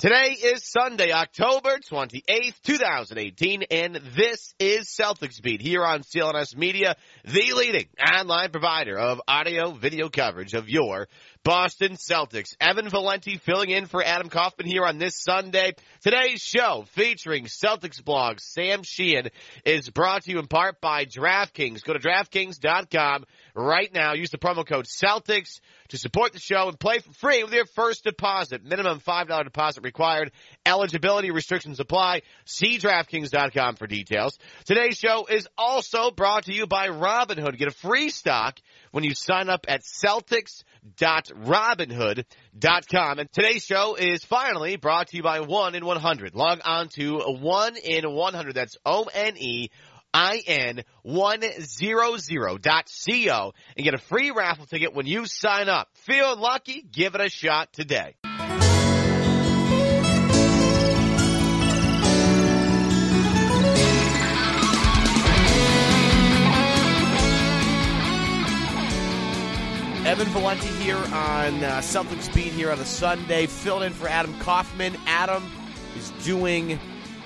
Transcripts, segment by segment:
Today is Sunday, October 28th, 2018, and this is Celtics Beat here on CLNS Media, the leading online provider of audio video coverage of your Boston Celtics. Evan Valenti filling in for Adam Kaufman here on this Sunday. Today's show featuring Celtics blog Sam Sheehan is brought to you in part by DraftKings. Go to DraftKings.com right now. Use the promo code Celtics to support the show and play for free with your first deposit. Minimum $5 deposit required. Eligibility restrictions apply. See DraftKings.com for details. Today's show is also brought to you by Robinhood. Get a free stock when you sign up at Celtics.Robinhood.com. And today's show is finally brought to you by 1 in 100. Log on to 1 in 100. That's O-N-E in100.co and get a free raffle ticket when you sign up. Feel lucky? Give it a shot today. Evan Valenti here on uh, Celtics Beat here on a Sunday, filling in for Adam Kaufman. Adam is doing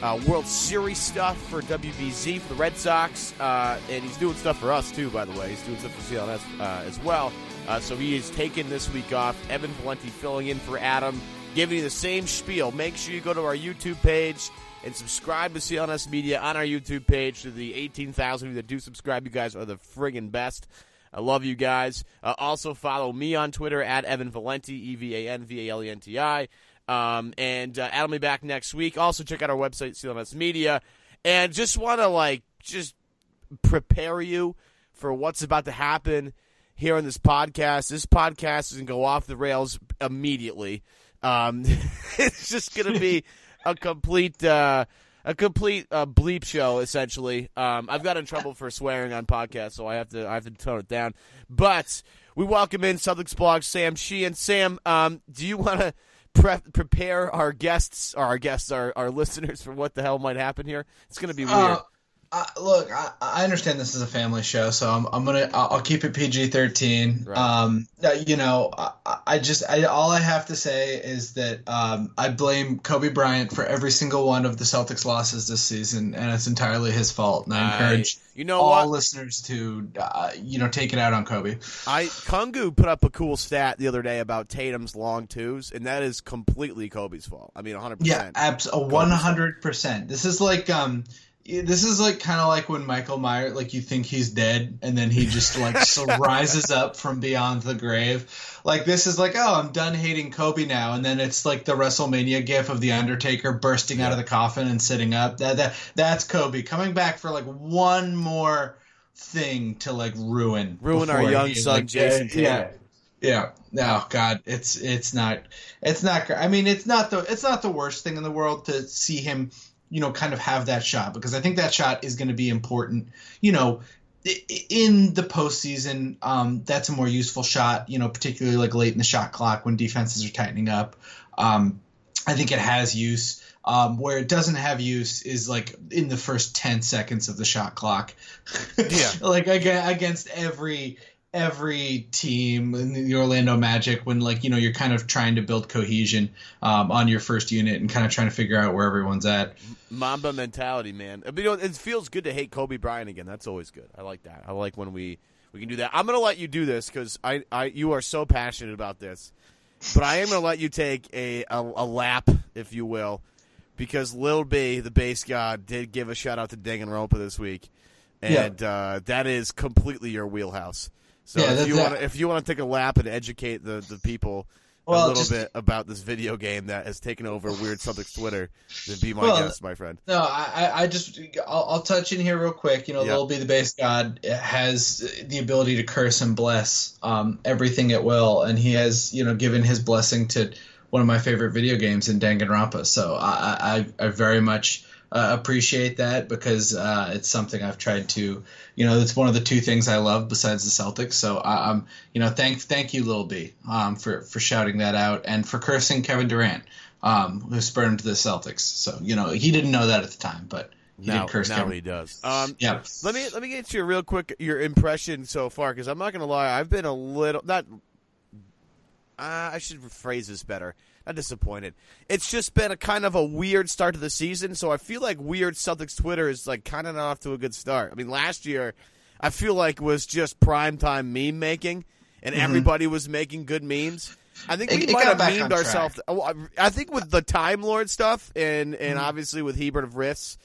uh, World Series stuff for WBZ for the Red Sox, uh, and he's doing stuff for us too. By the way, he's doing stuff for CLNS uh, as well. Uh, so he is taking this week off. Evan Valenti filling in for Adam, giving you the same spiel. Make sure you go to our YouTube page and subscribe to CLNS Media on our YouTube page. To the 18,000 that do subscribe, you guys are the friggin' best. I love you guys. Uh, also follow me on Twitter at Evan Valenti, E V A N V A L E N T I. Um, and uh, Adam will be back next week. Also, check out our website, CLNS Media. And just want to, like, just prepare you for what's about to happen here on this podcast. This podcast is going to go off the rails immediately. Um, it's just going to be a complete. Uh, a complete uh, bleep show, essentially. Um, I've got in trouble for swearing on podcasts, so I have to I have to tone it down. But we welcome in Celtics blog Sam Sheehan. Sam, um, do you want to pre- prepare our guests, or our guests, our, our listeners, for what the hell might happen here? It's going to be weird. Uh, I, look, I, I understand this is a family show, so I'm, I'm gonna I'll, keep it PG thirteen. Right. Um, uh, you know, I, I just I, all I have to say is that um, I blame Kobe Bryant for every single one of the Celtics losses this season, and it's entirely his fault. And I encourage you know all what? listeners to uh, you know take it out on Kobe. I Kungu put up a cool stat the other day about Tatum's long twos, and that is completely Kobe's fault. I mean, 100. Yeah, percent abs a one hundred percent. This is like um, this is like kind of like when Michael Myers, like you think he's dead, and then he just like so rises up from beyond the grave. Like this is like, oh, I'm done hating Kobe now, and then it's like the WrestleMania gif of the Undertaker bursting out of the coffin and sitting up. That that that's Kobe coming back for like one more thing to like ruin Ruin our young he, son, like, Jayson eh, Tatum. Yeah, yeah. No, God, it's it's not it's not. I mean, it's not the it's not the worst thing in the world to see him, you know, kind of have that shot because I think that shot is going to be important. You know, in the postseason, um, that's a more useful shot. You know, particularly like late in the shot clock when defenses are tightening up. Um, I think it has use. Um, where it doesn't have use is like in the first 10 seconds of the shot clock. Yeah. like against every every team in the Orlando Magic when like you know you're kind of trying to build cohesion um, on your first unit and kind of trying to figure out where everyone's at. Mamba mentality, man. But, you know, it feels good to hate Kobe Bryant again. That's always good. I like that. I like when we we can do that. I'm gonna let you do this because I, I you are so passionate about this, but I am going to let you take a, a, a lap, if you will, because Lil B, the base god, did give a shout out to Danganronpa this week, and yeah. uh, that is completely your wheelhouse. So yeah, if you wanna, if you want to take a lap and educate the, the people well, a little just, bit about this video game that has taken over Weird Celtics Twitter, then be my well, guest, my friend. No, I, I just I'll, I'll, touch in here real quick. You know, yep. Lil B the base god has the ability to curse and bless um, everything at will, and he has you know given his blessing to one of my favorite video games in Danganronpa. So I, I, I very much uh, appreciate that because uh, it's something I've tried to, you know, it's one of the two things I love besides the Celtics. So I, am you know, thank thank you, Lil B, um, for for shouting that out and for cursing Kevin Durant, um, who spurned the Celtics. So you know, he didn't know that at the time, but. He now, curse now Kevin. he does. Um, yeah. Let me let me get to you real quick your impression so far because I'm not going to lie. I've been a little not. Uh, I should phrase this better not disappointed. It's just been a kind of a weird start to the season, so I feel like weird Celtics Twitter is like kind of not off to a good start. I mean, last year I feel like was just prime time meme making, and mm-hmm. everybody was making good memes. I think we it, might it have memed ourselves. Oh, I think with the Time Lord stuff, and and mm-hmm. obviously with Hebert of Riffs,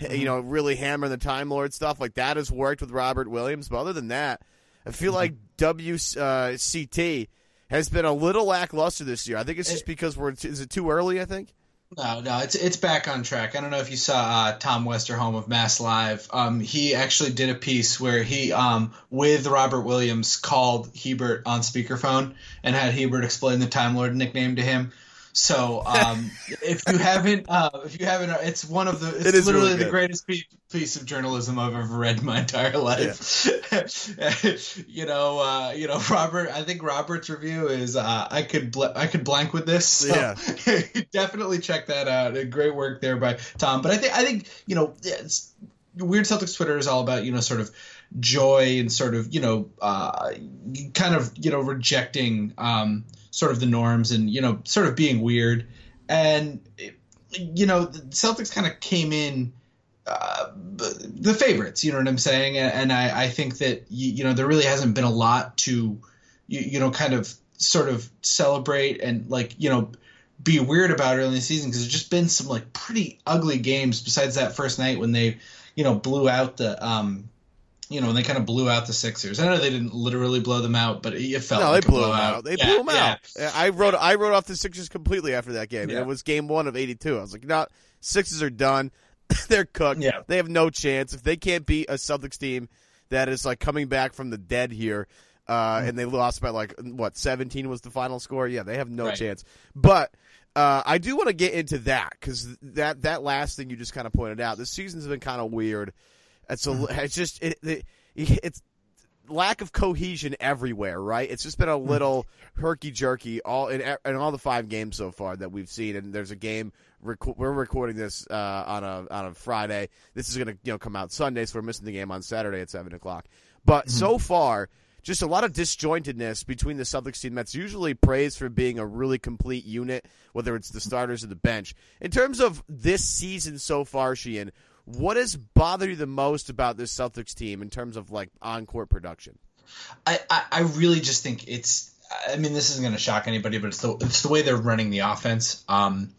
mm-hmm. you know, really hammering the Time Lord stuff like that has worked with Robert Williams. But other than that, I feel mm-hmm. like WCT has been a little lackluster this year. I think it's just because we're is it too early? I think. No, no, it's it's back on track. I don't know if you saw uh, Tom Westerholm of Mass Live. Um, he actually did a piece where he, um, with Robert Williams, called Hebert on speakerphone and had Hebert explain the Time Lord nickname to him. So um, if you haven't, uh, if you haven't, it's one of the. It's it literally really the greatest piece of journalism I've ever read in my entire life. Yeah. you know, uh, you know, Robert. I think Robert's review is uh, I could bl- I could blank with this. So yeah, definitely check that out. Great work there by Tom. But I think I think you know, Weird Celtics Twitter is all about you know sort of joy and sort of you know uh, kind of you know rejecting. Um, sort of the norms and you know sort of being weird. And you know the celtics kind of came in uh, the favorites you know what i'm saying? And i, I think that you, know there really hasn't been a lot to you, you know kind of sort of celebrate and like you know be weird about early in the season because there's just been some like pretty ugly games besides that first night when they you know blew out the um you know, and they kind of blew out the Sixers. I know they didn't literally blow them out, but it felt no, like they blew them out. They yeah, blew them yeah. out. I wrote I wrote off the Sixers completely after that game. Yeah. It was game one of '82. I was like, not Sixers are done. They're cooked. Yeah. They have no chance if they can't beat a Celtics team that is like coming back from the dead here. Uh, mm-hmm. and they lost by like what 17 was the final score. Yeah, they have no right. chance. But uh, I do want to get into that because that that last thing you just kind of pointed out. This season's been kind of weird. It's a, mm-hmm. it's just it, it, it's lack of cohesion everywhere, right? It's just been a mm-hmm. little herky jerky all in, in all the five games so far that we've seen. And there's a game rec- we're recording this uh, on a on a Friday. This is gonna you know come out Sunday, so we're missing the game on Saturday at seven o'clock. But mm-hmm. so far, just a lot of disjointedness between the Celtics team that's usually praised for being a really complete unit, whether it's the starters or the bench. In terms of this season so far, Sheehan, what has bothered you the most about this Celtics team in terms of like on court production? I, I, I really just think it's. I mean, this isn't going to shock anybody, but it's the it's the way they're running the offense. Um,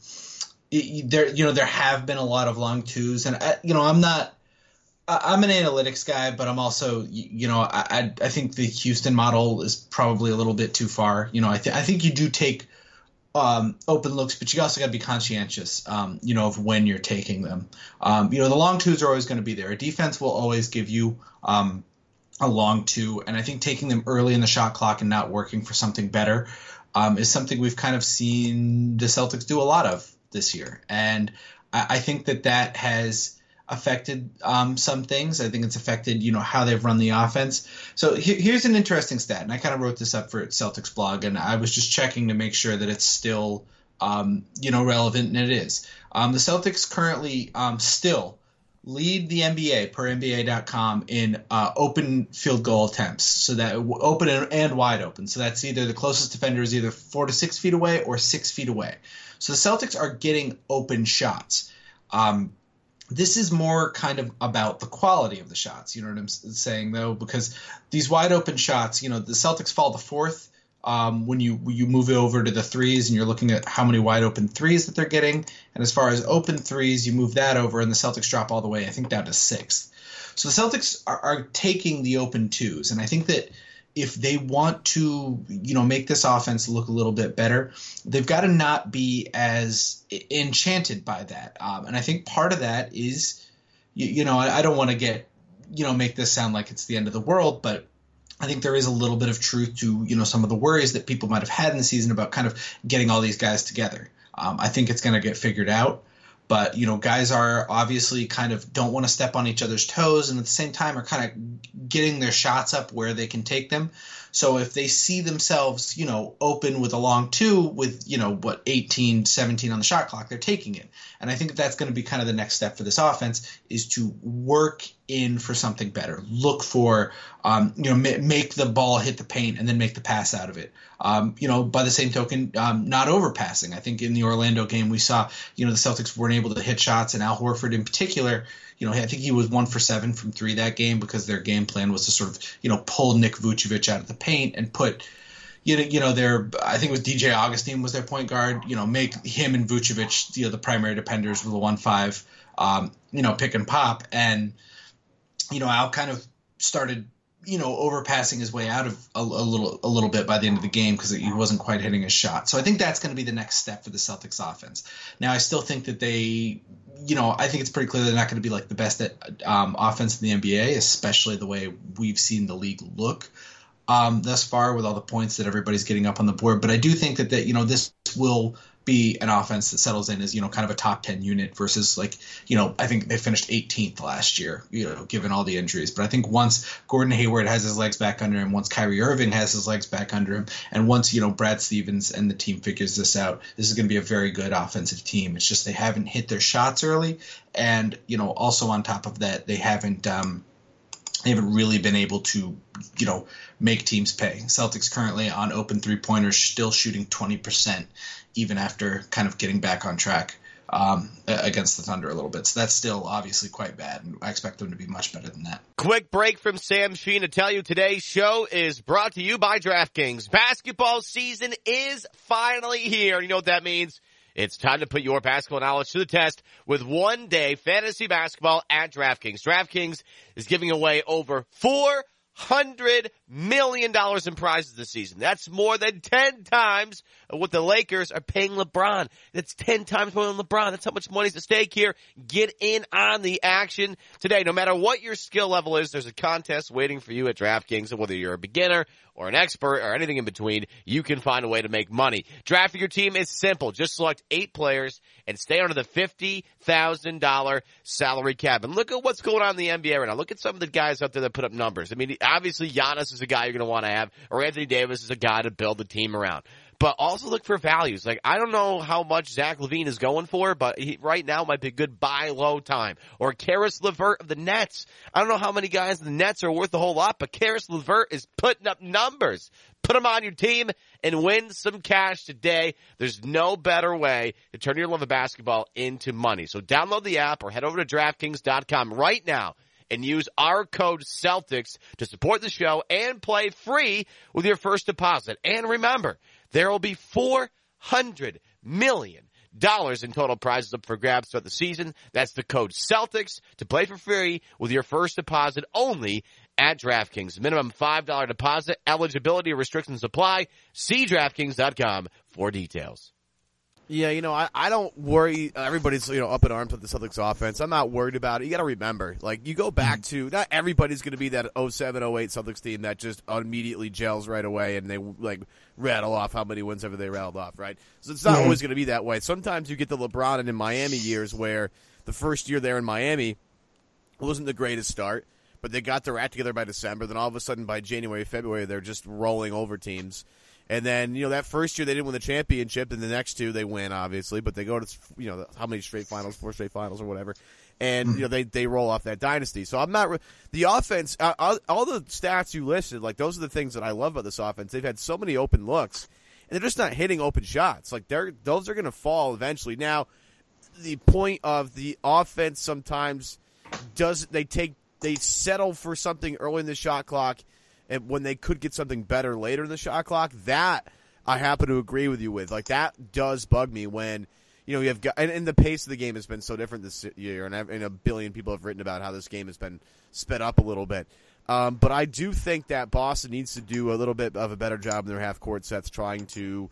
it, there you know there have been a lot of long twos, and I, you know I'm not. I'm an analytics guy, but I'm also, you know, I I think the Houston model is probably a little bit too far. You know, I think I think you do take um, open looks, but you also got to be conscientious, um, you know, of when you're taking them. Um, you know, the long twos are always going to be there. A defense will always give you um, a long two, and I think taking them early in the shot clock and not working for something better um, is something we've kind of seen the Celtics do a lot of this year, and I, I think that that has affected um, some things. I think it's affected, you know, how they've run the offense. So he- here's an interesting stat, and I kind of wrote this up for Celtics blog, and I was just checking to make sure that it's still, um, you know, relevant, and it is. Um, the Celtics currently um, still lead the NBA per NBA.com in uh, open field goal attempts. So that open and, wide open. So that's either the closest defender is either four to six feet away or six feet away. So the Celtics are getting open shots. Um, this is more kind of about the quality of the shots. You know what I'm saying, though, because these wide open shots, you know, the Celtics fall to fourth um, when you you move it over to the threes and you're looking at how many wide open threes that they're getting. And as far as open threes, you move that over, and the Celtics drop all the way, I think, down to sixth. So the Celtics are, are taking the open twos, and I think that if they want to, you know, make this offense look a little bit better, they've got to not be as enchanted by that. Um, and I think part of that is, you, you know, I, I don't want to get, you know, make this sound like it's the end of the world, but I think there is a little bit of truth to, you know, some of the worries that people might have had in the season about kind of getting all these guys together. Um, I think it's going to get figured out but you know guys are obviously kind of don't want to step on each other's toes and at the same time are kind of getting their shots up where they can take them so if they see themselves, you know, open with a long two with, you know, what 18, 17 on the shot clock, they're taking it. And I think that's going to be kind of the next step for this offense is to work in for something better. Look for, um, you know, ma- make the ball hit the paint and then make the pass out of it. Um, you know, by the same token, um, not overpassing. I think in the Orlando game we saw, you know, the Celtics weren't able to hit shots, and Al Horford in particular you know, I think he was one for seven from three that game because their game plan was to sort of, you know, pull Nick Vucevic out of the paint and put, you know, you know, their I think it was DJ Augustin was their point guard. You know, make him and Vucevic, you know, the primary defenders with a one five, um, you know, pick and pop, and you know, Al kind of started you know, overpassing his way out of a, a, little a little bit by the end of the game because he wasn't quite hitting his shot. So I think that's going to be the next step for the Celtics offense. Now I still think that they you know, I think it's pretty clear they're not going to be like the best at um, offense in the NBA, especially the way we've seen the league look um, thus far with all the points that everybody's getting up on the board. But I do think that that you know this will be an offense that settles in as you know kind of a top 10 unit versus like you know i think they finished 18th last year you know given all the injuries. But i think once gordon hayward has his legs back under him once kyrie irving has his legs back under him and once you know brad stevens and the team figures this out this is going to be a very good offensive team. It's just they haven't hit their shots early and you know also on top of that they haven't um they haven't really been able to, you know, make teams pay. Celtics currently on open three pointers still shooting 20%, even after kind of getting back on track um, against the Thunder a little bit. So that's still obviously quite bad, and I expect them to be much better than that. Quick break from Sam Sheehan to tell you today's show is brought to you by DraftKings. Basketball season is finally here. You know what that means? It's time to put your basketball knowledge to the test with one day fantasy basketball at DraftKings. DraftKings is giving away over four hundred million dollars in prizes this season. That's more than ten times what the Lakers are paying LeBron. That's ten times more than LeBron. That's how much money's at stake here. Get in on the action today. No matter what your skill level is, there's a contest waiting for you at DraftKings. And whether you're a beginner or an expert or anything in between, you can find a way to make money. Drafting your team is simple. Just select eight players and stay under the $50,000 salary cap. And look at what's going on in the NBA right now. Look at some of the guys out there that put up numbers. I mean, obviously Giannis is a guy you're going to want to have, or Anthony Davis is a guy to build the team around but also look for values. Like I don't know how much Zach LaVine is going for, but he, right now might be a good buy low time. Or Caris LeVert of the Nets. I don't know how many guys the Nets are worth a whole lot, but Caris LeVert is putting up numbers. Put him on your team and win some cash today. There's no better way to turn your love of basketball into money. So download the app or head over to DraftKings.com right now and use our code Celtics to support the show and play free with your first deposit. And remember, there will be 400 million dollars in total prizes up for grabs throughout the season. That's the code Celtics to play for free with your first deposit only at DraftKings. Minimum $5 deposit. Eligibility restrictions apply. See DraftKings.com for details. Yeah, you know, I, I don't worry. Everybody's you know up in arms with the Celtics offense. I'm not worried about it. You got to remember, like you go back mm-hmm. to not everybody's going to be that 07, 08 Celtics team that just immediately gels right away and they like rattle off how many wins ever they rattled off, right? So it's not mm-hmm. always going to be that way. Sometimes you get the LeBron and in Miami years where the first year there in Miami wasn't the greatest start, but they got their act together by December. Then all of a sudden by January, February, they're just rolling over teams. And then, you know, that first year they didn't win the championship, and the next two they win, obviously, but they go to, you know, how many straight finals, four straight finals or whatever. And, you know, they, they roll off that dynasty. So I'm not, the offense, uh, all the stats you listed, like, those are the things that I love about this offense. They've had so many open looks, and they're just not hitting open shots. Like, they're, those are going to fall eventually. Now, the point of the offense sometimes does, they take, they settle for something early in the shot clock and when they could get something better later in the shot clock, that I happen to agree with you with. Like that does bug me when you know you have got, and, and the pace of the game has been so different this year, and, and a billion people have written about how this game has been sped up a little bit. Um, but I do think that Boston needs to do a little bit of a better job in their half court sets, trying to,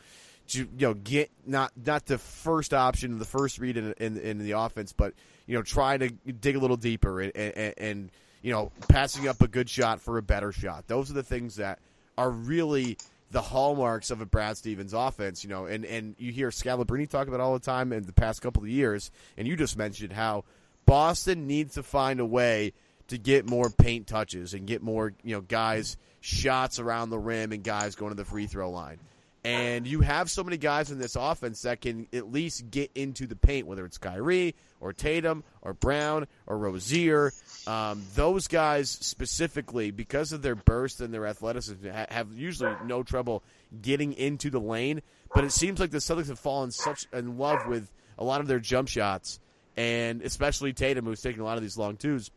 to you know, get not not the first option, the first read in, in, in the offense, but you know, try to dig a little deeper and, and, and you know, passing up a good shot for a better shot. Those are the things that are really the hallmarks of a Brad Stevens offense, you know, and, and you hear Scalabrine talk about all the time in the past couple of years, and you just mentioned how Boston needs to find a way to get more paint touches and get more, you know, guys shots around the rim and guys going to the free throw line. And you have so many guys in this offense that can at least get into the paint, whether it's Kyrie or Tatum or Brown or Rozier. Um, those guys specifically, because of their burst and their athleticism, have usually no trouble getting into the lane. But it seems like the Celtics have fallen such in love with a lot of their jump shots, and especially Tatum, who's taking a lot of these long twos.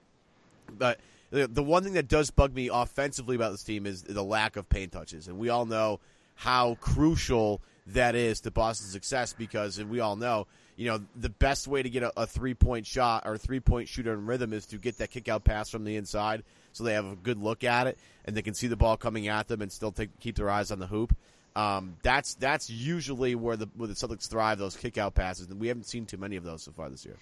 But the one thing that does bug me offensively about this team is the lack of paint touches, and we all know how crucial that is to Boston's success because, and we all know, you know, the best way to get a, a three point shot or three point shooter in rhythm is to get that kick out pass from the inside so they have a good look at it and they can see the ball coming at them and still take, keep their eyes on the hoop. Um, that's that's usually where the where the Celtics thrive those kick out passes, and we haven't seen too many of those so far this year.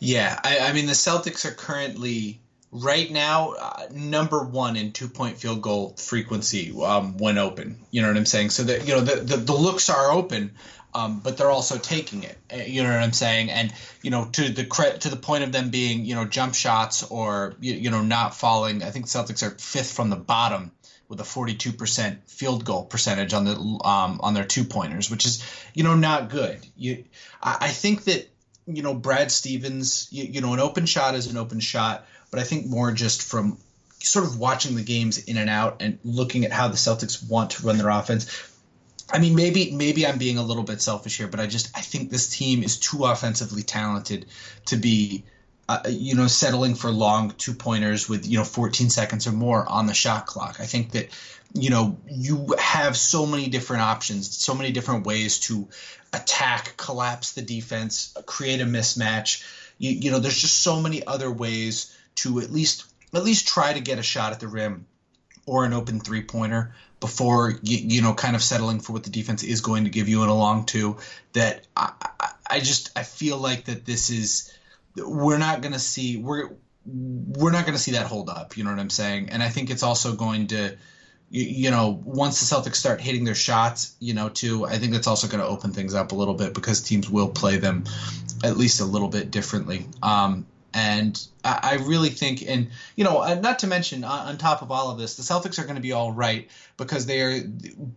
Yeah, I, I mean the Celtics are currently right now uh, number one in two point field goal frequency um, when open. You know what I'm saying? So that you know the, the, the looks are open, um, but they're also taking it. Uh, you know what I'm saying? And you know to the cre- to the point of them being you know jump shots or you, you know not falling. I think Celtics are fifth from the bottom with a 42% field goal percentage on the um, on their two pointers, which is you know not good. You, I, I think that you know Brad Stevens, you, you know an open shot is an open shot but I think more just from sort of watching the games in and out and looking at how the Celtics want to run their offense. I mean, maybe maybe I'm being a little bit selfish here, but I just I think this team is too offensively talented to be, uh, you know, settling for long two pointers with you know 14 seconds or more on the shot clock. I think that you know you have so many different options, so many different ways to attack, collapse the defense, create a mismatch. You, you know, there's just so many other ways to at least at least try to get a shot at the rim or an open three pointer before you, you know kind of settling for what the defense is going to give you in a long two that I, I just I feel like that this is we're not going to see we're we're not going to see that hold up you know what I'm saying? And I think it's also going to you, you know once the Celtics start hitting their shots you know too I think that's also going to open things up a little bit because teams will play them at least a little bit differently. Um, and I really think, and you know, not to mention on, top of all of this, the Celtics are going to be all right because they are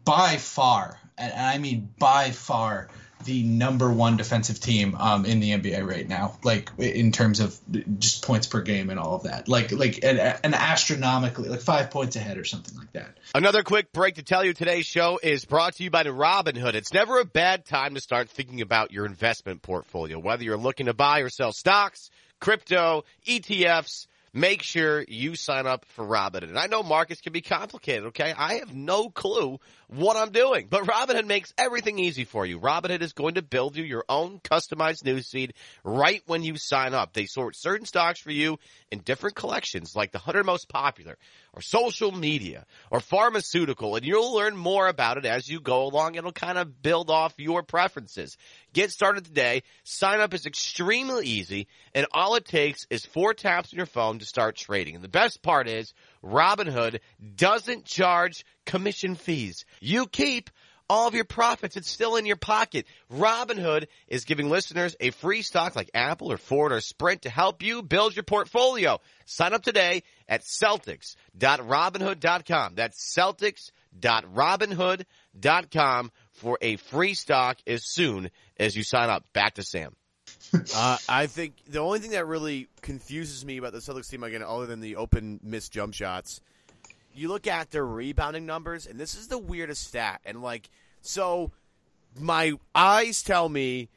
by far, and I mean by far, the number one defensive team um, in the NBA right now, like in terms of just points per game and all of that, like like an, an astronomically like five points ahead or something like that. Another quick break to tell you today's show is brought to you by the Robinhood. It's never a bad time to start thinking about your investment portfolio, whether you're looking to buy or sell stocks crypto, ETFs, make sure you sign up for Robinhood. And I know markets can be complicated, okay? I have no clue what I'm doing, but Robinhood makes everything easy for you. Robinhood is going to build you your own customized newsfeed right when you sign up. They sort certain stocks for you in different collections, like the 100 most popular, or social media, or pharmaceutical, and you'll learn more about it as you go along. It'll kind of build off your preferences. Get started today. Sign up is extremely easy, and all it takes is four taps on your phone to start trading. And the best part is, Robinhood doesn't charge commission fees. You keep all of your profits. It's still in your pocket. Robinhood is giving listeners a free stock like Apple or Ford or Sprint to help you build your portfolio. Sign up today at Celtics.Robinhood.com. That's Celtics.Robinhood.com for a free stock as soon as you sign up. Back to Sam. uh, I think the only thing that really confuses me about the Celtics team again, other than the open missed jump shots, you look at their rebounding numbers, and this is the weirdest stat. And like, so my eyes tell me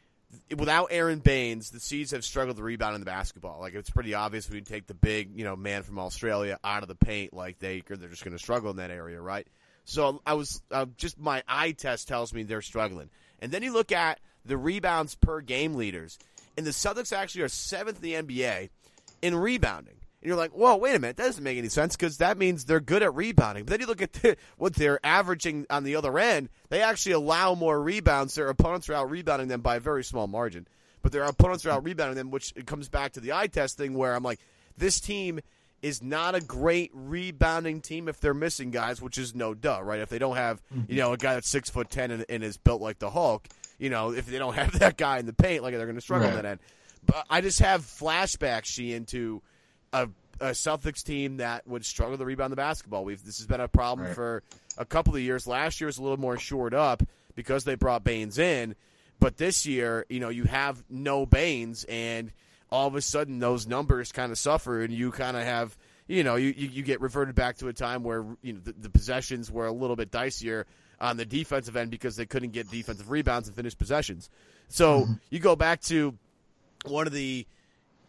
without Aron Baynes, the Seeds have struggled to rebound in the basketball. Like it's pretty obvious when you take the big, you know, man from Australia out of the paint, like they they're just going to struggle in that area, right? So I was uh, just my eye test tells me they're struggling, and then you look at the rebounds per game leaders, and the Celtics actually are seventh in the NBA in rebounding. And you're like, whoa, wait a minute, that doesn't make any sense because that means they're good at rebounding. But then you look at the, what they're averaging on the other end, they actually allow more rebounds. Their opponents are out rebounding them by a very small margin. But their opponents are out rebounding them, which it comes back to the eye test thing where I'm like, this team is not a great rebounding team if they're missing guys, which is no duh, right? If they don't have, mm-hmm. you know, a guy that's six foot ten and, and is built like the Hulk, you know, if they don't have that guy in the paint, like they're going to struggle Right. on that end. But I just have flashbacks, Sheehan, to a, a Celtics team that would struggle to rebound the basketball. We've this has been a problem Right. for a couple of years. Last year was a little more shored up because they brought Baynes in, but this year, you know, you have no Baynes, and all of a sudden those numbers kind of suffer, and you kind of have. You know, you, you, you get reverted back to a time where you know the, the possessions were a little bit dicier on the defensive end because they couldn't get defensive rebounds and finish possessions. So mm-hmm. you go back to one of the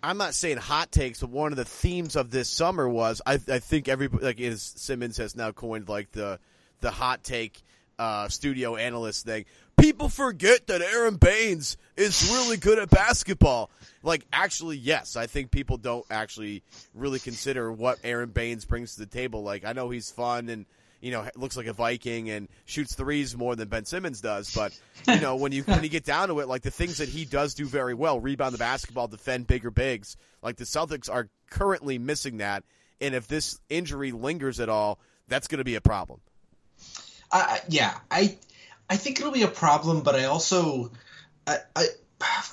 I'm not saying hot takes, but one of the themes of this summer was I, I think everybody like as Simmons has now coined like the the hot take uh, studio analyst thing. People forget that Aron Baynes is really good at basketball. Like, actually, yes, I think people don't actually really consider what Aron Baynes brings to the table. Like, I know he's fun and you know looks like a Viking and shoots threes more than Ben Simmons does, but you know when you when you get down to it, like the things that he does do very well, rebound the basketball, defend bigger bigs. Like the Celtics are currently missing that, and if this injury lingers at all, that's going to be a problem. I, yeah, I I think it'll be a problem, but I also I I,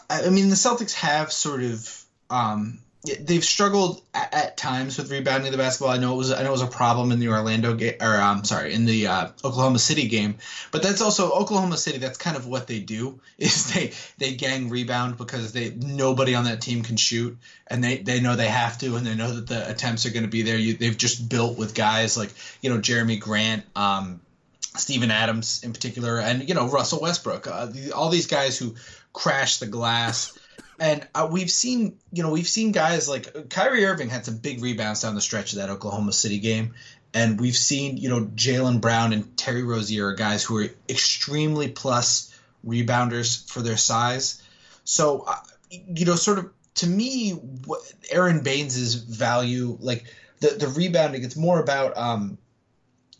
I mean the Celtics have sort of um they've struggled at, at times with rebounding the basketball. I know it was I know it was a problem in the Orlando game or um sorry in the uh, Oklahoma City game, but that's also Oklahoma City. That's kind of what they do is they they gang rebound because they nobody on that team can shoot and they they know they have to and they know that the attempts are going to be there. You, they've just built with guys like you know Jerami Grant. Um, Steven Adams in particular, and you know Russell Westbrook, uh, the, all these guys who crash the glass. And uh, we've seen, you know, we've seen guys like Kyrie Irving had some big rebounds down the stretch of that Oklahoma City game, and we've seen, you know, Jaylen Brown and Terry Rozier are guys who are extremely plus rebounders for their size. So, uh, you know, sort of to me, Aron Baynes's value, like the the rebounding, it's more about. um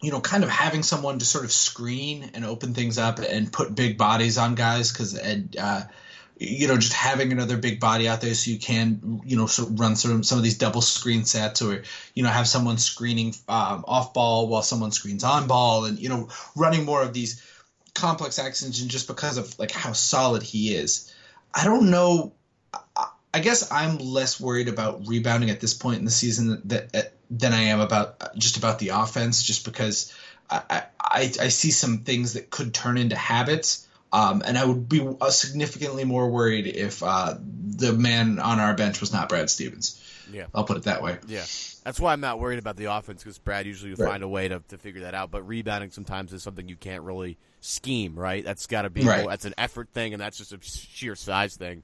you know, kind of having someone to sort of screen and open things up and put big bodies on guys because, uh, you know, just having another big body out there so you can, you know, sort of run some some of these double screen sets or you know have someone screening um, off ball while someone screens on ball and you know running more of these complex actions and just because of like how solid he is. I don't know. I- guess I'm less worried about rebounding at this point in the season that than I am about just about the offense, just because I, I, I see some things that could turn into habits. Um, and I would be uh, significantly more worried if uh, the man on our bench was not Brad Stevens. Yeah. I'll put it that way. Yeah, that's why I'm not worried about the offense because Brad usually will Right. find a way to, to figure that out. But rebounding sometimes is something you can't really scheme, right? That's got to be Right. that's an effort thing, and that's just a sheer size thing.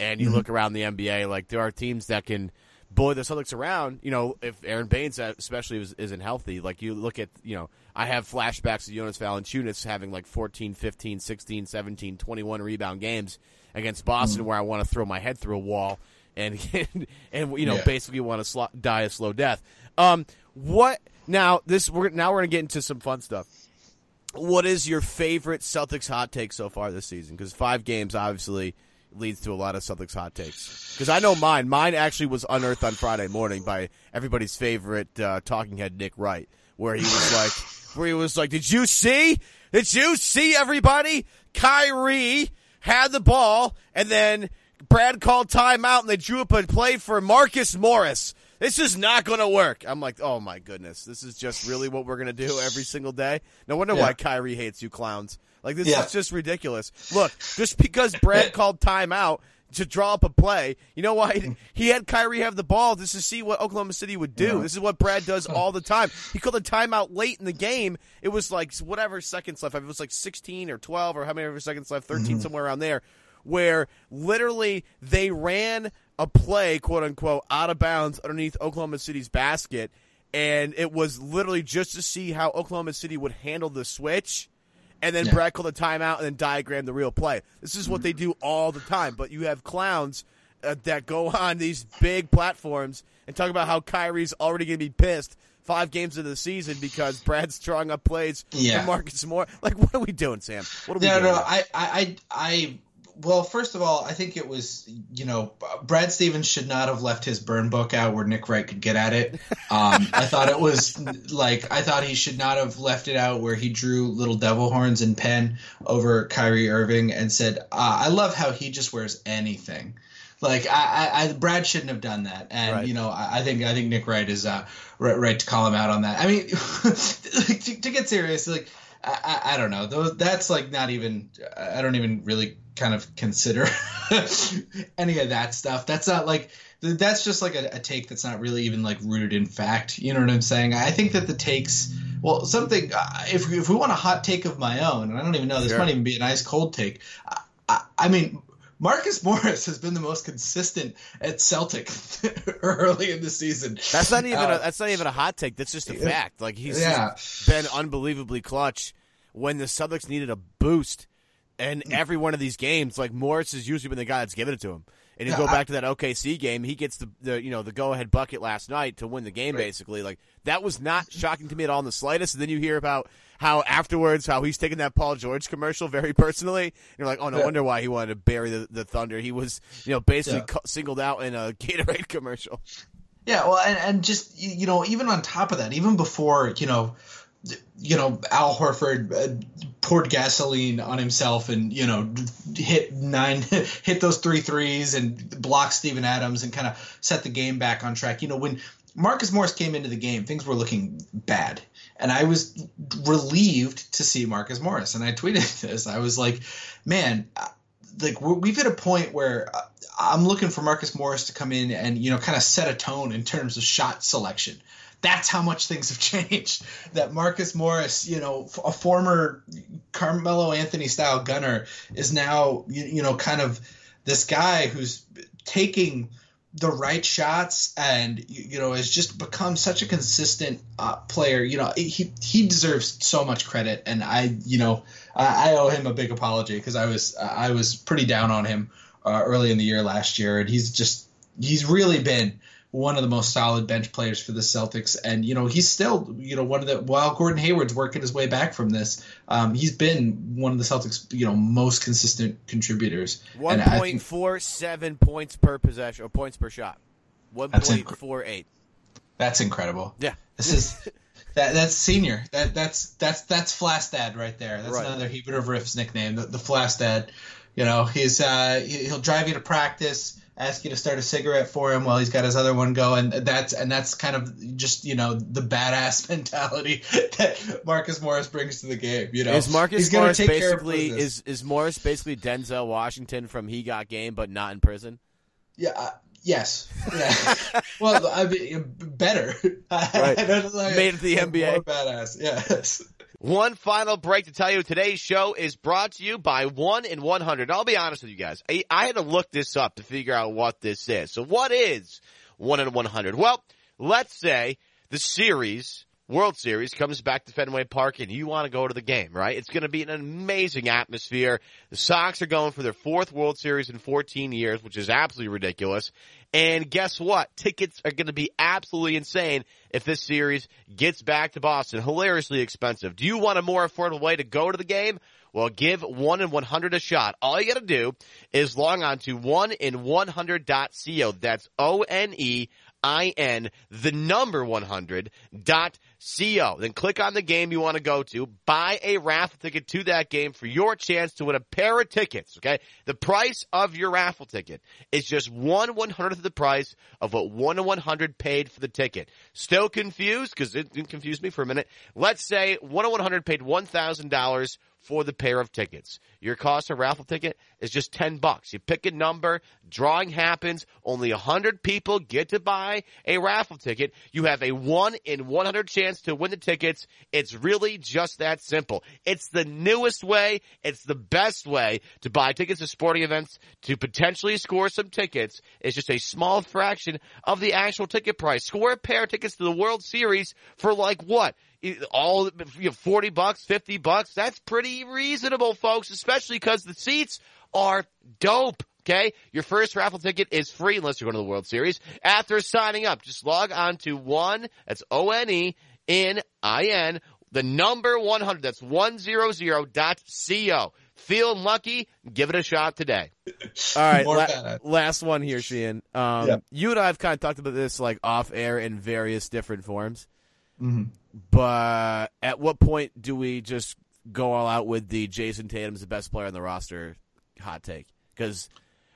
And you Mm-hmm. look around the NBA, like there are teams that can bully the Celtics around. You know, if Aron Baynes uh, especially is, isn't healthy, like you look at, you know, I have flashbacks of Jonas Valanciunas having like 14, 15, 16, 17, 21 rebound games against Boston Mm-hmm. where I want to throw my head through a wall and and, you know Yeah. basically want to sl- die a slow death. Um, what now? This we're now we're gonna get into some fun stuff. What is your favorite Celtics hot take so far this season? Because five games obviously leads to a lot of Celtics hot takes. Because I know mine. Mine actually was unearthed on Friday morning by everybody's favorite uh, talking head Nick Wright, where he was like, where he was like, "Did you see? Did you see everybody? Kyrie had the ball, and then Brad called timeout, and they drew up a play for Marcus Morris." This is not going to work. I'm like, oh my goodness, this is just really what we're going to do every single day. No wonder Yeah. why Kyrie hates you clowns. Like this Yeah. is just ridiculous. Look, just because Brad called timeout to draw up a play, you know why he had Kyrie have the ball just to see what Oklahoma City would do. This is what Brad does all the time. He called a timeout late in the game. It was like whatever seconds left. It was like 16 or 12 or how many seconds left, 13 mm-hmm. somewhere around there. where literally they ran a play, quote unquote, out of bounds underneath Oklahoma City's basket, and it was literally just to see how Oklahoma City would handle the switch. And then Yeah. Brad called a timeout and then diagram the real play. This is what they do all the time. But you have clowns uh, that go on these big platforms and talk about how Kyrie's already going to be pissed five games into the season because Brad's drawing up plays Yeah. for Marcus Moore. Like, what are we doing, Sam? What are we No, doing? no, I, I, I, I, well, first of all, I think it was, you know, Brad Stevens should not have left his burn book out where Nick Wright could get at it. Um, I thought it was like, I thought he should not have left it out where he drew little devil horns and pen over Kyrie Irving and said, uh, I love how he just wears anything. Like I, I, I, Brad shouldn't have done that, and Right. you know, I, I think I think Nick Wright is uh, right, right to call him out on that. I mean, to, to get serious, like I, I, I don't know, those that's like not even. I don't even really kind of consider any of that stuff. That's not like that's just like a, a take that's not really even like rooted in fact. You know what I'm saying? I think that the takes. Well, something. Uh, if if we want a hot take of my own, and I don't even know, this Sure. might even be a nice cold take. I, I, I mean. Marcus Morris has been the most consistent at Celtic early in the season. That's not even Uh, a, that's not even a hot take. That's just a fact. Like he's Yeah. been unbelievably clutch when the Celtics needed a boost. And hmm. every one of these games, like Morris has usually been the guy that's given it to him. And you Yeah, go I- back to that OKC game, he gets the, the you know the go ahead bucket last night to win the game. Basically, like that was not shocking to me at all in the slightest. And then you hear about how afterwards how he's taking that Paul George commercial very personally. And you're like, oh no Yeah. wonder why he wanted to bury the, the Thunder. He was you know basically Yeah. singled out in a Gatorade commercial. Yeah, well, and, and just you know, even on top of that, even before you know, you know, Al Horford uh, poured gasoline on himself and you know hit nine, hit those three threes and blocked Steven Adams and kind of set the game back on track. You know, when Marcus Morris came into the game, things were looking bad, and I was relieved to see Marcus Morris. And I tweeted this. I was like, man. uh, Like we've hit a point where uh, I'm looking for Marcus Morris to come in and you know kind of set a tone in terms of shot selection. That's how much things have changed. That Marcus Morris, you know, a former Carmelo Anthony style gunner, is now you, you know kind of this guy who's taking the right shots and you know has just become such a consistent uh, player. You know, he he deserves so much credit, and I you know I, I owe him a big apology because I was I was pretty down on him uh, early in the year last year, and he's just he's really been one of the most solid bench players for the Celtics, and you know he's still you know one of the while Gordon Hayward's working his way back from this, um, he's been one of the Celtics you know most consistent contributors. One And I point think- points per possession or points per shot. One That's point inc- That's incredible. Yeah. This is that that's senior. That that's that's that's Flastad right there. That's Right. another Hebert of Riff's nickname, the, the Flastad. You know, he's uh he, he'll drive you to practice, ask you to start a cigarette for him while he's got his other one going. That's and that's kind of just you know the badass mentality that Marcus Morris brings to the game. You know, Is Marcus Morris take care of basically is is Morris basically Denzel Washington from He Got Game but not in prison? Yeah. Uh, yes. Yeah. well, I mean, better. Right. I don't Made it the NBA. More badass. Yes. One final break to tell you today's show is brought to you by 1 in 100. I'll be honest with you guys. I, I had to look this up to figure out what this is. So what is 1 in 100? Well, let's say the series, World Series comes back to Fenway Park and you want to go to the game, right? It's going to be an amazing atmosphere. The Sox are going for their fourth World Series in 14 years, which is absolutely ridiculous. And guess what? Tickets are going to be absolutely insane if this series gets back to Boston. Hilariously expensive. Do you want a more affordable way to go to the game? Well, give 1 in 100 a shot. All you got to do is log on to 1in100.co. That's O-N-E I-N, the number 100 dot co. Then click on the game you want to go to, buy a raffle ticket to that game for your chance to win a pair of tickets, okay? The price of your raffle ticket is just one one hundredth of the price of what one in 100 paid for the ticket. Still confused? Cause it, confused me for a minute. Let's say one in 100 paid $1,000 for the pair of tickets. Your cost of raffle ticket is just 10 bucks. You pick a number, drawing happens, only 100 people get to buy a raffle ticket. You have a 1 in 100 chance to win the tickets. It's really just that simple. It's the newest way, it's the best way to buy tickets to sporting events to potentially score some tickets. It's just a small fraction of the actual ticket price. Score a pair of tickets to the World Series for like what? all you know, 40 bucks, 50 bucks. That's pretty reasonable, folks, especially because the seats are dope. Okay. Your first raffle ticket is free unless you're going to the World Series. After signing up, just log on to one, that's O-N-E-N-I-N, the number 100, that's 100.co. Feeling lucky? Give it a shot today. All right, la- last one here, Sheehan. Um, yeah. You and I have kind of talked about this like off air in various different forms. Mm-hmm. But at what point do we just go all out with the Jayson Tatum's the best player on the roster hot take? Because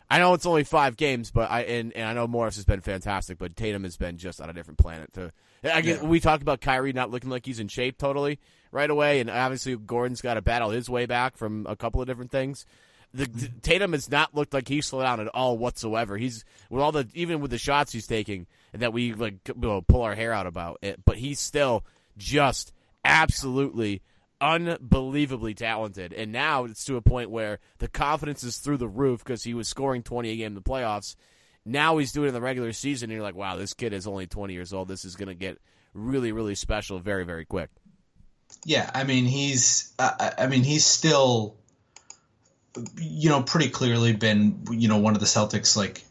I know it's only five games, but I and, and I know Morris has been fantastic, but Tatum has been just on a different planet. To again, yeah. we talked about Kyrie not looking like he's in shape totally right away, and obviously Gordon's got to battle his way back from a couple of different things. The, the, mm-hmm. Tatum has not looked like he's slowed down at all whatsoever. He's with all the even with the shots he's taking that we like you know, pull our hair out about it, but he's still just absolutely unbelievably talented. And now it's to a point where the confidence is through the roof because he was scoring 20 a game in the playoffs. Now he's doing it in the regular season. And you're like, wow, this kid is only 20 years old. This is going to get really, really special very, very quick. Yeah, I mean he's, uh, I mean he's still, you know, pretty clearly been, you know, one of the Celtics like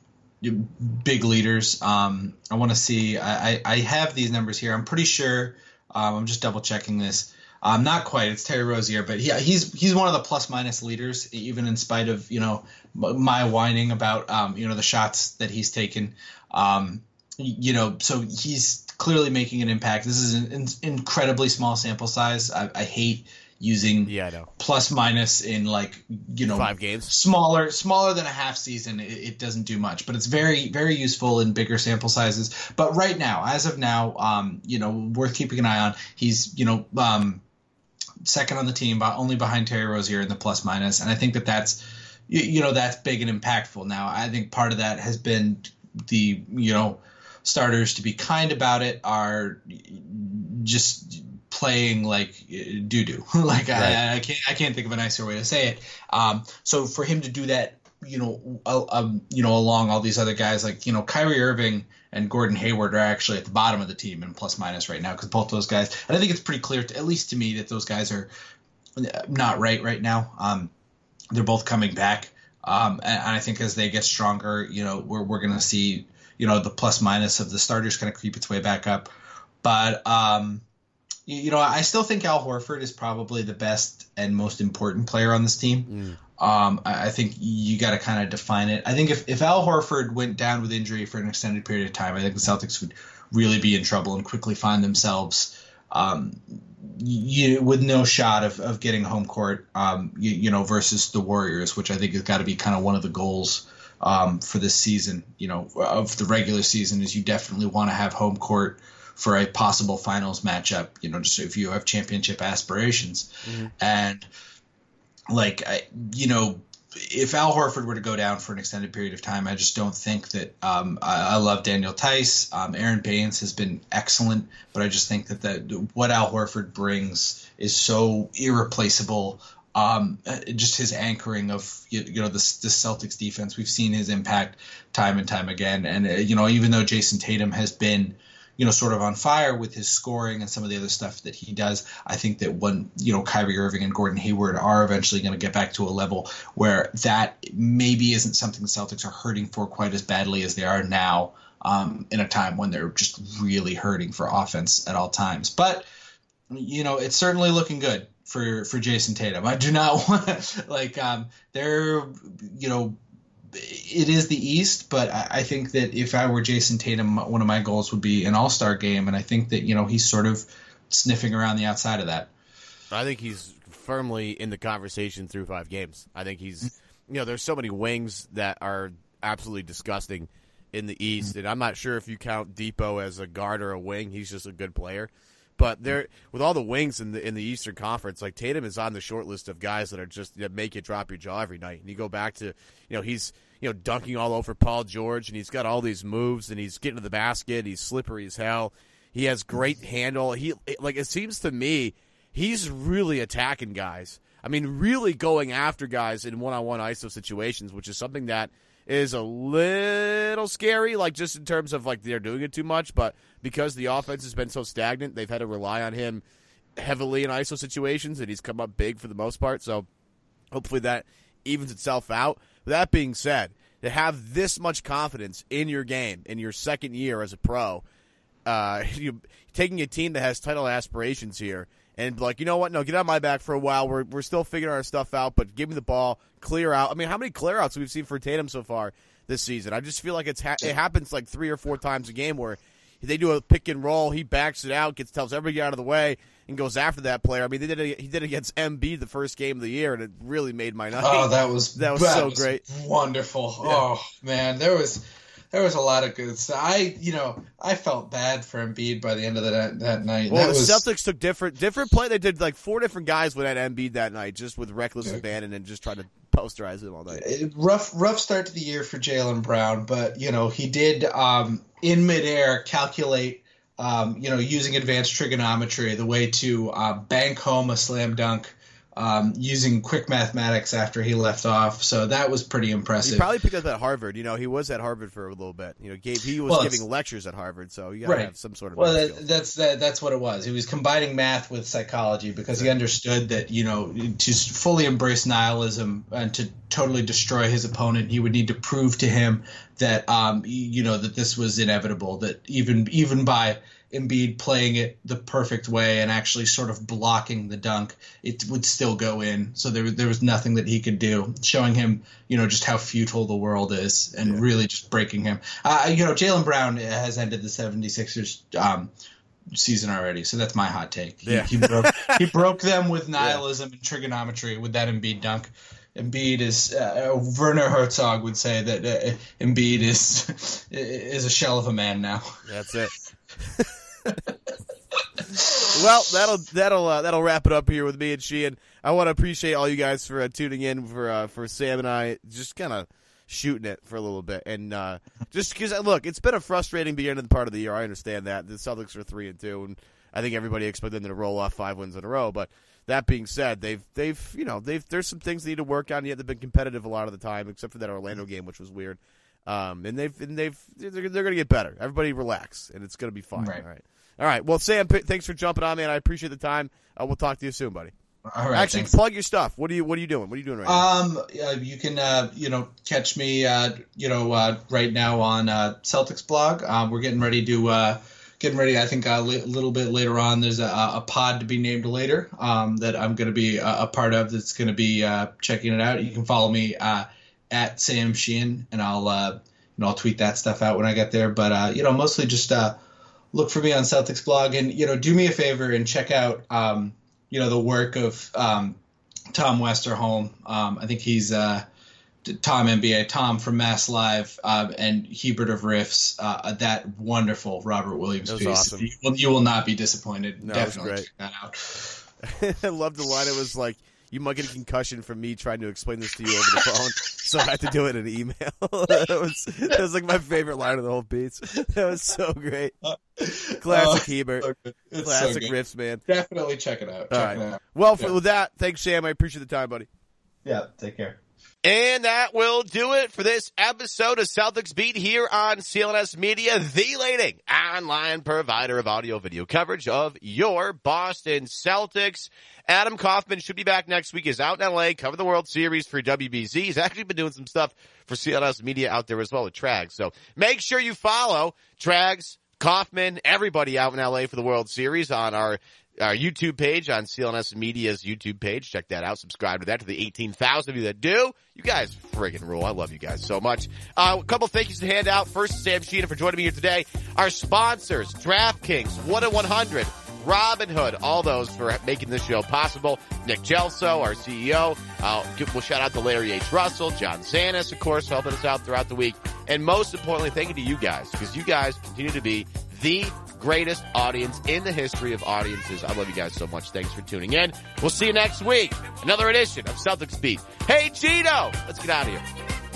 big leaders. Um, I want to see. I, I have these numbers here. I'm pretty sure um, I'm just double checking this. Um, not quite. It's Terry Rozier, but yeah, he's he's one of the plus minus leaders, even in spite of you know my whining about um, you know the shots that he's taken. Um, you know, so he's clearly making an impact. This is an, an incredibly small sample size. I, I hate using yeah, I know. plus minus in like you know five games smaller smaller than a half season it, it, doesn't do much but it's very very useful in bigger sample sizes but right now as of now um you know worth keeping an eye on he's you know um second on the team but only behind Terry Rozier in the plus minus and I think that that's you, you know that's big and impactful now I think part of that has been the you know starters to be kind about it are just playing like doo doo. like right. I, I, can't I can't think of a nicer way to say it. Um, so for him to do that, you know, uh, um, you know, along all these other guys, like you know, Kyrie Irving and Gordon Hayward are actually at the bottom of the team in plus minus right now because both those guys, and I think it's pretty clear, to, at least to me, that those guys are not right right now. Um, they're both coming back, um, and, and I think as they get stronger, you know, we're we're gonna see, you know, the plus minus of the starters kind of creep its way back up. But um, you know, I still think Al Horford is probably the best and most important player on this team. Mm. Um, I, I, think you got to kind of define it. I think if, if Al Horford went down with injury for an extended period of time, I think the Celtics would really be in trouble and quickly find themselves um, you, with no shot of, of getting home court, um, you, you, know, versus the Warriors, which I think has got to be kind of one of the goals um, for this season, you know, of the regular season is you definitely want to have home court for a possible finals matchup. You know, just if you have championship aspirations, mm-hmm. and like I, you know, if Al Horford were to go down for an extended period of time, I just don't think that. Um, I, I, love Daniel Theis. Um, Aron Baynes has been excellent, but I just think that the, what Al Horford brings is so irreplaceable. Um, just his anchoring of you, you know the, the, Celtics defense. We've seen his impact time and time again, and uh, you know even though Jayson Tatum has been you know, sort of on fire with his scoring and some of the other stuff that he does. I think that when, you know, Kyrie Irving and Gordon Hayward are eventually going to get back to a level where that maybe isn't something the Celtics are hurting for quite as badly as they are now um, in a time when they're just really hurting for offense at all times. But, you know, it's certainly looking good for for Jayson Tatum. I do not want like um, they're you know it is the East, but I, think that if I were Jayson Tatum, one of my goals would be an All Star game, and I think that you know he's sort of sniffing around the outside of that. I think he's firmly in the conversation through five games. I think he's, mm. you know, there's so many wings that are absolutely disgusting in the East, mm. and I'm not sure if you count Dipo as a guard or a wing. He's just a good player, But mm. there, with all the wings in the in the Eastern Conference, like Tatum is on the short list of guys that are just that make you drop your jaw every night. And you go back to, you know, he's you know dunking all over Paul George, and he's got all these moves, and he's getting to the basket. He's slippery as hell. He has great handle. He like it seems to me he's really attacking guys. I mean, really going after guys in one-on-one ISO situations, which is something that is a little scary, like just in terms of like they're doing it too much. But because the offense has been so stagnant, they've had to rely on him heavily in ISO situations, and he's come up big for the most part. So hopefully that evens itself out. With that being said, to have this much confidence in your game in your second year as a pro, uh, you taking a team that has title aspirations here and like, you know what? No, get on my back for a while. We're we're still figuring our stuff out, but give me the ball, clear out. I mean, how many clear outs we've seen for Tatum so far this season? I just feel like it's ha- it happens like three or four times a game where they do a pick and roll, he backs it out, gets tells everybody out of the way, and goes after that player. I mean, they did it, he did it against Embiid the first game of the year, and it really made my night. Oh, that was that was that so was great, wonderful. Yeah. Oh man, there was there was a lot of good stuff. I, you know, I felt bad for Embiid by the end of that that night. Well, that the was, Celtics took different different play. They did like four different guys with that Embiid that night, just with reckless Yeah. abandon and just trying to posterize him all night. it- rough rough start to the year for Jaylen Brown, but you know he did um, in midair calculate. Um, you know, using advanced trigonometry, the way to uh, bank home a slam dunk um, using quick mathematics after he left off. So that was pretty impressive. He probably picked up at Harvard. You know, he was at Harvard for a little bit. You know, gave he was Well, giving lectures at Harvard, so you got to Right. have some sort of Well, that, that's that, that's what it was. He was combining math with psychology because he understood that you know to fully embrace nihilism and to totally destroy his opponent, he would need to prove to him that um you know that this was inevitable. That even even by Embiid playing it the perfect way and actually sort of blocking the dunk, it would still go in. So there there was nothing that he could do, showing him you know just how futile the world is and really just breaking him. Uh, you know, Jaylen Brown has ended the 76ers um, season already, so that's my hot take. He, Yeah. he broke he broke them with nihilism and trigonometry with that Embiid dunk. Embiid is uh, Werner Herzog would say that uh, Embiid is is a shell of a man now. That's it. well, that'll that'll uh, that'll wrap it up here with me and she. And I want to appreciate all you guys for uh, tuning in for uh, for Sam and I just kind of shooting it for a little bit and uh, just because look, it's been a frustrating beginning of the part of the year. I understand that the Celtics are three and two, and I think everybody expected them to roll off five wins in a row. But that being said, they've they've you know they've there's some things they need to work on. Yet they've been competitive a lot of the time, except for that Orlando game, which was weird. Um, and they've and they've they're, they're going to get better. Everybody relax, and it's going to be fine. Right. All right. All right. Well, Sam, p- thanks for jumping on, man. I appreciate the time. Uh, we'll talk to you soon, buddy. All right, Actually, thanks. plug your stuff. What are you What are you doing? What are you doing right now? Um, uh, you can uh, you know catch me uh, you know uh, right now on uh, Celtics blog. Um, we're getting ready to uh, getting ready. I think a li- little bit later on. There's a, a pod to be named later um, that I'm going to be a, a part of. That's going to be uh, checking it out. You can follow me uh, at Sam Sheehan, and I'll uh, you know I'll tweet that stuff out when I get there. But uh, you know mostly just uh, look for me on Celtics blog, and you know do me a favor and check out um, you know the work of um, Tom Westerholm. Um, I think he's uh, Tom MBA, Tom from Mass Live, uh, and Hebert of Riffs. Uh, that wonderful Robert Williams piece. awesome. You, will, you will not be disappointed. No, Definitely check that out. I love the line. It was like, "You might get a concussion from me trying to explain this to you over the phone." so I had to do it in an email. that was that was like my favorite line of the whole piece. That was so great. Classic Uh, Hebert. so Classic so riffs, man. Definitely check it out. All Check right. it out. Well, for, Yeah. with that, thanks, Sam. I appreciate the time, buddy. Yeah. Take care. And that will do it for this episode of Celtics Beat here on CLNS Media, the leading online provider of audio video coverage of your Boston Celtics. Adam Kaufman should be back next week. He's out in LA, cover the World Series for WBZ. He's actually been doing some stuff for CLNS Media out there as well with Trags. So make sure you follow Trags, Kaufman, everybody out in LA for the World Series on our our YouTube page on CLNS Media's YouTube page. Check that out. Subscribe to that to the 18,000 of you that do. You guys friggin' rule. I love you guys so much. Uh, a couple thank yous to hand out. First, Sam Sheehan for joining me here today. Our sponsors, DraftKings, 1 in 100, Robinhood, all those for making this show possible. Nick Gelso, our CEO. Uh, we'll shout out to Larry H. Russell, John Zanis, of course, helping us out throughout the week. And most importantly, thank you to you guys, because you guys continue to be the greatest audience in the history of audiences. I love you guys so much. Thanks for tuning in. We'll see you next week. Another edition of Celtics Beat. Hey, Gino, let's get out of here.